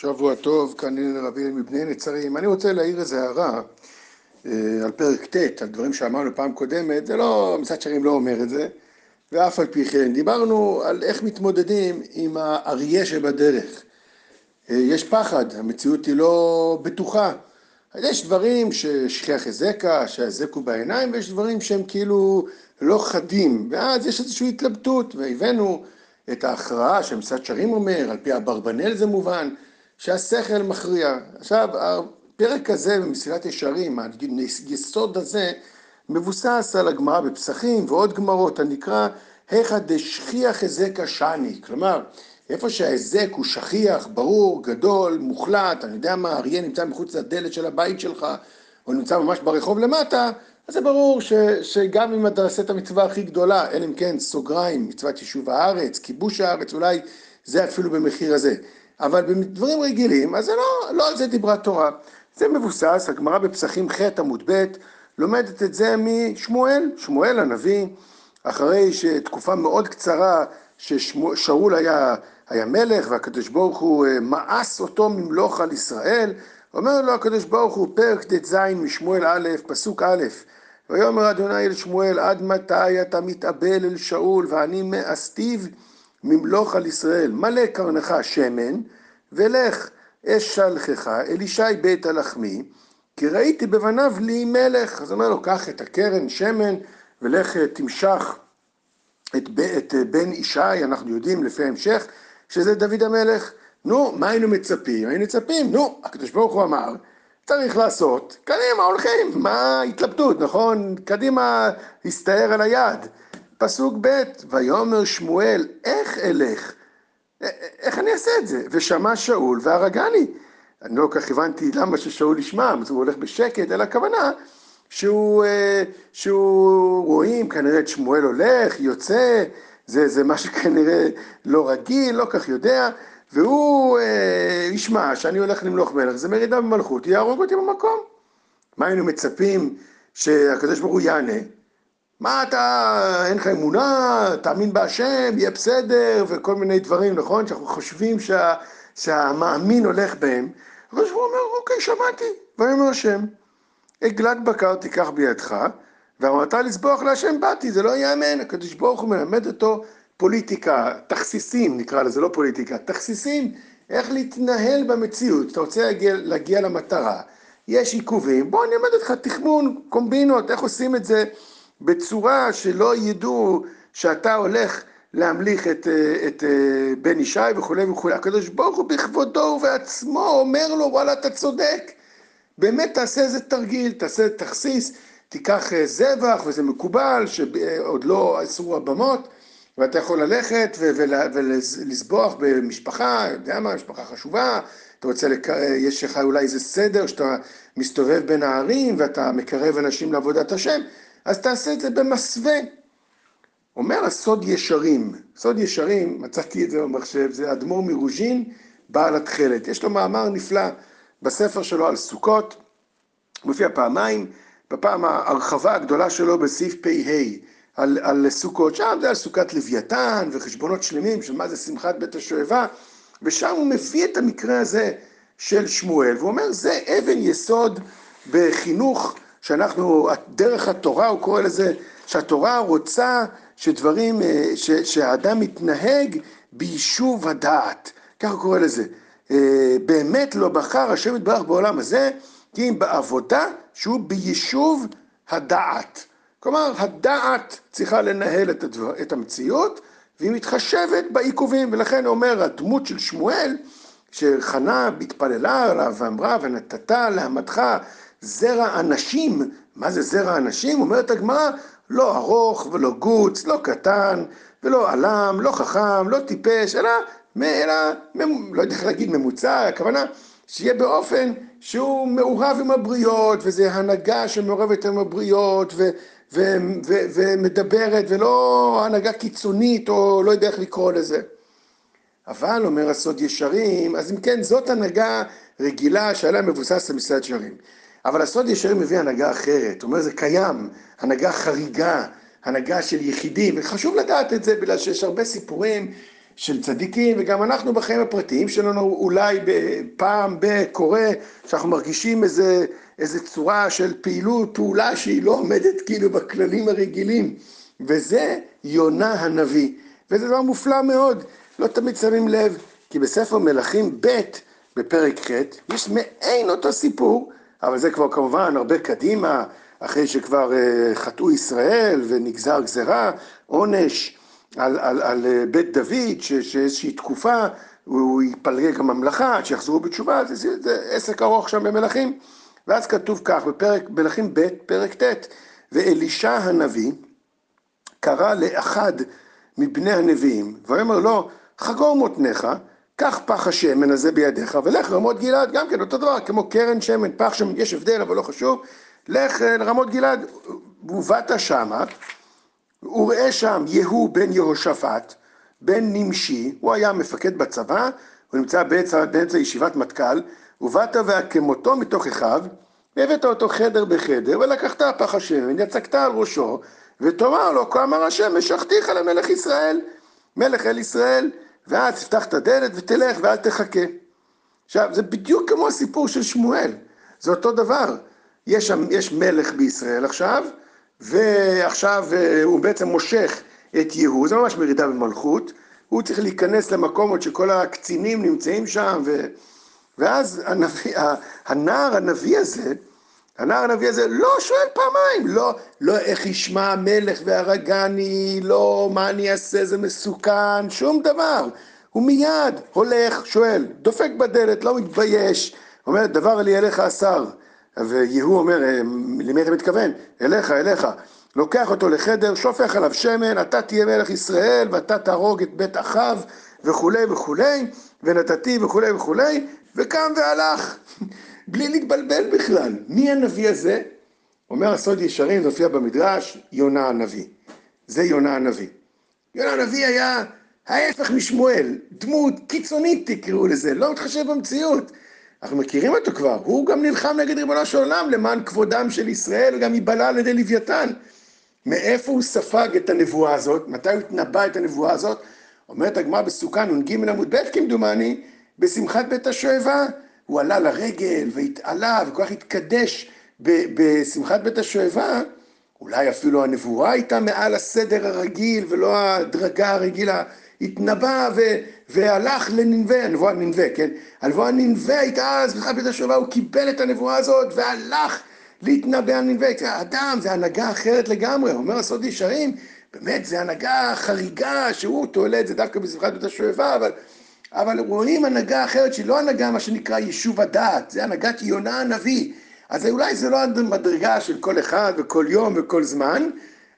שבוע טוב, כאן רבי מבני נצרים. אני רוצה להעיר איזו הערה אה, על פרק ט', על דברים שאמרנו פעם קודמת, זה לא, מצד שרים לא אומר את זה, ואף על פי כן. דיברנו על איך מתמודדים עם האריה שבדרך. אה, יש פחד, המציאות היא לא בטוחה. יש דברים ששכיח היזקה, שההיזק הוא בעיניים, ויש דברים שהם כאילו לא חדים, ואז יש איזושהי התלבטות, והבאנו את ההכרעה שמצד שרים אומר, על פי אברבנאל זה מובן, שהשכל מכריע. עכשיו, הפרק הזה במסילת ישרים, היסוד הזה, מבוסס על הגמרא בפסחים ועוד גמרות, הנקרא היכא דשכיח היזק השני, כלומר, איפה שההיזק הוא שכיח, ברור, גדול, מוחלט, אני יודע מה, אריה נמצא מחוץ לדלת של הבית שלך, או נמצא ממש ברחוב למטה, אז זה ברור ש, שגם אם אתה עושה את המצווה הכי גדולה, אלא אם כן סוגריים, מצוות יישוב הארץ, כיבוש הארץ, אולי זה אפילו במחיר הזה. אבל בדברים רגילים, אז זה לא, לא על זה דיברה תורה. זה מבוסס, הגמרא בפסחים ח' עמוד ב', לומדת את זה משמואל, שמואל הנביא, אחרי שתקופה מאוד קצרה ששאול היה, היה מלך והקדוש ברוך הוא אה, מאס אותו ממלוך על ישראל, אומר לו הקדוש ברוך הוא פרק ט"ז משמואל א', פסוק א', ויאמר אדוני אל שמואל עד מתי אתה מתאבל אל שאול ואני מאסתיו ממלוך על ישראל, מלא קרנך שמן, ולך אשלחך אל ישי בית הלחמי, כי ראיתי בבניו לי מלך. אז אומר לו, קח את הקרן שמן, ולך תמשך את, את בן ישי, אנחנו יודעים לפי ההמשך, שזה דוד המלך. נו, מה היינו מצפים? היינו מצפים, נו, הקדוש ברוך הוא אמר, צריך לעשות, קדימה, הולכים, מה ההתלבטות, נכון? קדימה, הסתער על היד. פסוק ב', ויאמר שמואל, איך אלך? איך אני אעשה את זה? ושמע שאול והרגני. אני לא כל כך הבנתי למה ששאול ישמע, אז הוא הולך בשקט, אלא הכוונה שהוא, אה, שהוא רואים כנראה את שמואל הולך, יוצא, זה, זה משהו כנראה לא רגיל, לא כך יודע, והוא אה, ישמע שאני הולך למלוך מלך, זה מרידה במלכות, יהרוג אותי במקום. מה היינו מצפים שהקדוש ברוך הוא יענה? מה אתה, אין לך אמונה, תאמין בהשם, יהיה בסדר, וכל מיני דברים, נכון? שאנחנו חושבים שה, שהמאמין הולך בהם. הקדוש הוא אומר, אוקיי, שמעתי, ויאמר השם, עגלת בקר תיקח בידך, ואמרת לסבוח להשם באתי, זה לא ייאמן, הקדוש ברוך הוא מלמד אותו פוליטיקה, תכסיסים נקרא לזה, לא פוליטיקה, תכסיסים, איך להתנהל במציאות, אתה רוצה להגיע, להגיע למטרה, יש עיכובים, בוא אני אלמד אותך תכמון, קומבינות, איך עושים את זה בצורה שלא ידעו שאתה הולך להמליך את, את בן ישי וכולי וכולי. הקדוש ברוך הוא בכבודו ובעצמו אומר לו, וואלה, אתה צודק. באמת תעשה איזה תרגיל, תעשה תכסיס, תיקח אה, זבח, וזה מקובל, שעוד לא אסור הבמות, ואתה יכול ללכת ולסבוח במשפחה, יודע מה, משפחה חשובה, אתה רוצה, לק... אה, יש לך אולי איזה סדר שאתה מסתובב בין הערים ואתה מקרב אנשים לעבודת השם, אז תעשה את זה במסווה. אומר הסוד ישרים, סוד ישרים, מצאתי את זה במחשב, זה אדמו"ר מרוז'ין, בעל התכלת. יש לו מאמר נפלא בספר שלו על סוכות, מופיע פעמיים, בפעם ההרחבה הגדולה שלו בסעיף פ"ה על, על סוכות, שם זה על סוכת לוויתן וחשבונות שלמים של מה זה שמחת בית השואבה, ושם הוא מביא את המקרה הזה של שמואל, והוא אומר זה אבן יסוד בחינוך שאנחנו, דרך התורה הוא קורא לזה, שהתורה רוצה שדברים, אה, ש, שהאדם מתנהג ביישוב הדעת, ככה הוא קורא לזה. אה, באמת לא בחר השם יתברך בעולם הזה, כי אם בעבודה שהוא ביישוב הדעת. כלומר, הדעת צריכה לנהל את, הדבר, את המציאות, והיא מתחשבת בעיכובים, ולכן אומר הדמות של שמואל, שחנה התפללה עליו ואמרה, ונתת לעמתך זרע אנשים, מה זה זרע אנשים? אומרת הגמרא, לא ארוך ולא גוץ, לא קטן ולא עלם, לא חכם, לא טיפש, אלא, אלא לא יודע איך להגיד ממוצע, הכוונה שיהיה באופן שהוא מעורב עם הבריות, וזה הנהגה שמעורבת עם הבריות, ו, ו, ו, ומדברת, ולא הנהגה קיצונית, או לא יודע איך לקרוא לזה. אבל, אומר הסוד ישרים, אז אם כן, זאת הנהגה רגילה שעליה מבוסס המסעד שרים. אבל הסוד ישרים מביא הנהגה אחרת, הוא אומר זה קיים, הנהגה חריגה, הנהגה של יחידים, וחשוב לדעת את זה בגלל שיש הרבה סיפורים של צדיקים, וגם אנחנו בחיים הפרטיים שלנו, אולי פעם בקורה, שאנחנו מרגישים איזה, איזה צורה של פעילות, פעולה שהיא לא עומדת כאילו בכללים הרגילים, וזה יונה הנביא. וזה דבר מופלא מאוד, לא תמיד שמים לב, כי בספר מלכים ב', בפרק ח', יש מעין אותו סיפור, אבל זה כבר כמובן הרבה קדימה, אחרי שכבר uh, חטאו ישראל ונגזר גזרה, עונש על, על, על uh, בית דוד, שאיזושהי תקופה הוא יפלג הממלכה עד שיחזרו בתשובה, זה, זה, זה עסק ארוך שם במלכים. ואז כתוב כך, בפרק מלכים ב', פרק ט', ואלישע הנביא קרא לאחד מבני הנביאים, ויאמר לו, חגור מותניך, קח פח השמן הזה בידיך, ולך רמות גלעד, גם כן אותו דבר, כמו קרן שמן, פח שמן, יש הבדל, אבל לא חשוב, לך לרמות גלעד, ובאת שמה, וראה שם יהוא בן יהושפט, בן נמשי, הוא היה מפקד בצבא, הוא נמצא באמצע, באמצע ישיבת מטכ"ל, ובאת והקמותו מתוך אחיו, והבאת אותו חדר בחדר, ולקחת פח השמן, יצקת על ראשו, ותאמר לו, כה אמר השם, משכתיך למלך ישראל, מלך אל ישראל, ואז תפתח את הדלת ותלך ואל תחכה. עכשיו, זה בדיוק כמו הסיפור של שמואל, זה אותו דבר. יש, יש מלך בישראל עכשיו, ועכשיו אה, הוא בעצם מושך את יהוא, זה ממש מרידה במלכות, הוא צריך להיכנס למקום עוד שכל הקצינים נמצאים שם, ו... ואז הנביא, הנער הנביא הזה, הנער הנביא הזה לא שואל פעמיים, לא, לא איך ישמע המלך והרגני, לא מה אני אעשה, זה מסוכן, שום דבר. הוא מיד הולך, שואל, דופק בדלת, לא מתבייש, אומר, דבר לי אליך השר. ויהוא אומר, אה, למי אתה מתכוון? אליך, אליך. לוקח אותו לחדר, שופך עליו שמן, אתה תהיה מלך ישראל ואתה תהרוג את בית אחיו וכולי וכולי, ונתתי וכולי וכולי, וקם והלך. בלי להתבלבל בכלל. מי הנביא הזה? אומר הסוד ישרים, זה הופיע במדרש, יונה הנביא. זה יונה הנביא. יונה הנביא היה ההפך משמואל, דמות קיצונית תקראו לזה, לא מתחשב במציאות. אנחנו מכירים אותו כבר, הוא גם נלחם נגד ריבונו של עולם למען כבודם של ישראל, וגם ייבלע על ידי לוויתן. מאיפה הוא ספג את הנבואה הזאת? מתי הוא התנבא את הנבואה הזאת? אומרת הגמרא בסוכן, נ"ג עמוד ב' כמדומני, בשמחת בית השואבה. הוא עלה לרגל והתעלה וכל כך התקדש בשמחת בית השואבה, אולי אפילו הנבואה הייתה מעל הסדר הרגיל ולא הדרגה הרגילה, התנבא ו, והלך לננבה, הנבואה ננבה, כן? הנבואה ננבה הייתה אז בשמחת בית השואבה, הוא קיבל את הנבואה הזאת והלך להתנבא על ננבה. אדם זה הנהגה אחרת לגמרי, אומר הסוד ישרים, באמת זה הנהגה חריגה שהוא תולה את זה דווקא בשמחת בית השואבה, אבל אבל רואים הנהגה אחרת שהיא לא הנהגה מה שנקרא יישוב הדעת, זה הנהגת יונה הנביא. אז אולי זה לא המדרגה של כל אחד וכל יום וכל זמן,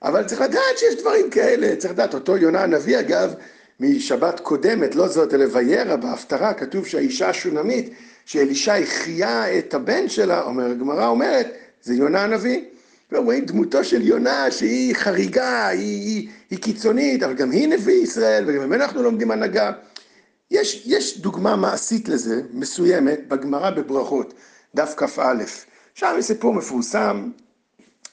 אבל צריך לדעת שיש דברים כאלה, צריך לדעת, אותו יונה הנביא אגב, משבת קודמת, לא זאת אלא וירא, בהפטרה כתוב שהאישה השונמית, שאלישע החיה את הבן שלה, אומר, הגמרא אומרת, זה יונה הנביא. ורואים דמותו של יונה שהיא חריגה, היא, היא, היא קיצונית, אבל גם היא נביא ישראל, וגם ממנו אנחנו לומדים הנהגה. יש, יש דוגמה מעשית לזה, מסוימת, בגמרא בברכות, דף כ"א. שם יש סיפור מפורסם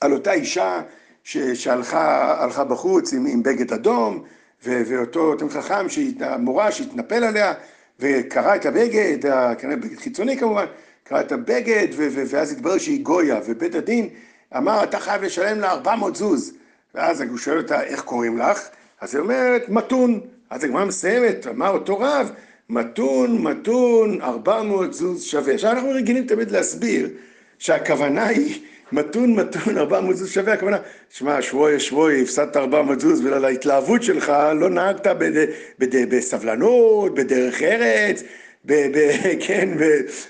על אותה אישה ש, שהלכה בחוץ עם, עם בגד אדום, ו, ואותו תלמיד חכם, המורה שהתנפל עליה, וקרא את הבגד, כנראה בגד חיצוני כמובן, קרא את הבגד, ו, ו, ואז התברר שהיא גויה, ובית הדין אמר, אתה חייב לשלם לה 400 זוז. ואז הוא שואל אותה, איך קוראים לך? אז היא אומרת, מתון. אז הגמרא מסיימת, אמר אותו רב, מתון, מתון, 400 זוז שווה. עכשיו אנחנו רגילים תמיד להסביר שהכוונה היא מתון, מתון, 400 זוז שווה, הכוונה, שמע, שבוי, שבוי, הפסדת 400 זוז, ולעל ההתלהבות שלך לא נהגת. בסבלנות, בדרך ארץ, ב, ב, כן, ב,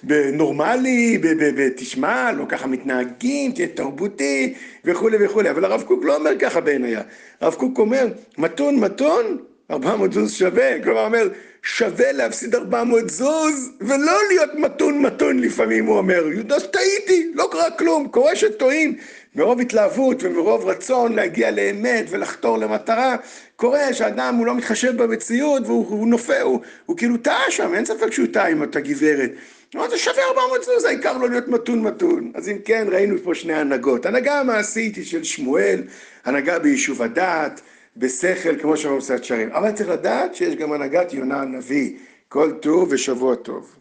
בנורמלי, ב, ב, ב, תשמע, לא ככה מתנהגים, תהיה תרבותי וכולי וכולי, אבל הרב קוק לא אומר ככה בעינייה. הרב קוק אומר, מתון, מתון, 400 זוז שווה, כלומר אומר, שווה להפסיד 400 זוז ולא להיות מתון מתון לפעמים, הוא אומר, יהודה טעיתי, לא קרה כלום, קורה שטועים, מרוב התלהבות ומרוב רצון להגיע לאמת ולחתור למטרה, קורה שאדם הוא לא מתחשב במציאות והוא נופל, הוא, הוא כאילו טעה שם, אין ספק שהוא טעה עם אותה גברת. אמרת, זה שווה 400 זוז, העיקר לא להיות מתון מתון. אז אם כן, ראינו פה שני הנהגות. הנהגה המעשית היא של שמואל, הנהגה ביישוב הדעת, בשכל כמו שאומרים במסילת ישרים, אבל צריך לדעת שיש גם הנהגת יונה הנביא, כל טוב ושבוע טוב.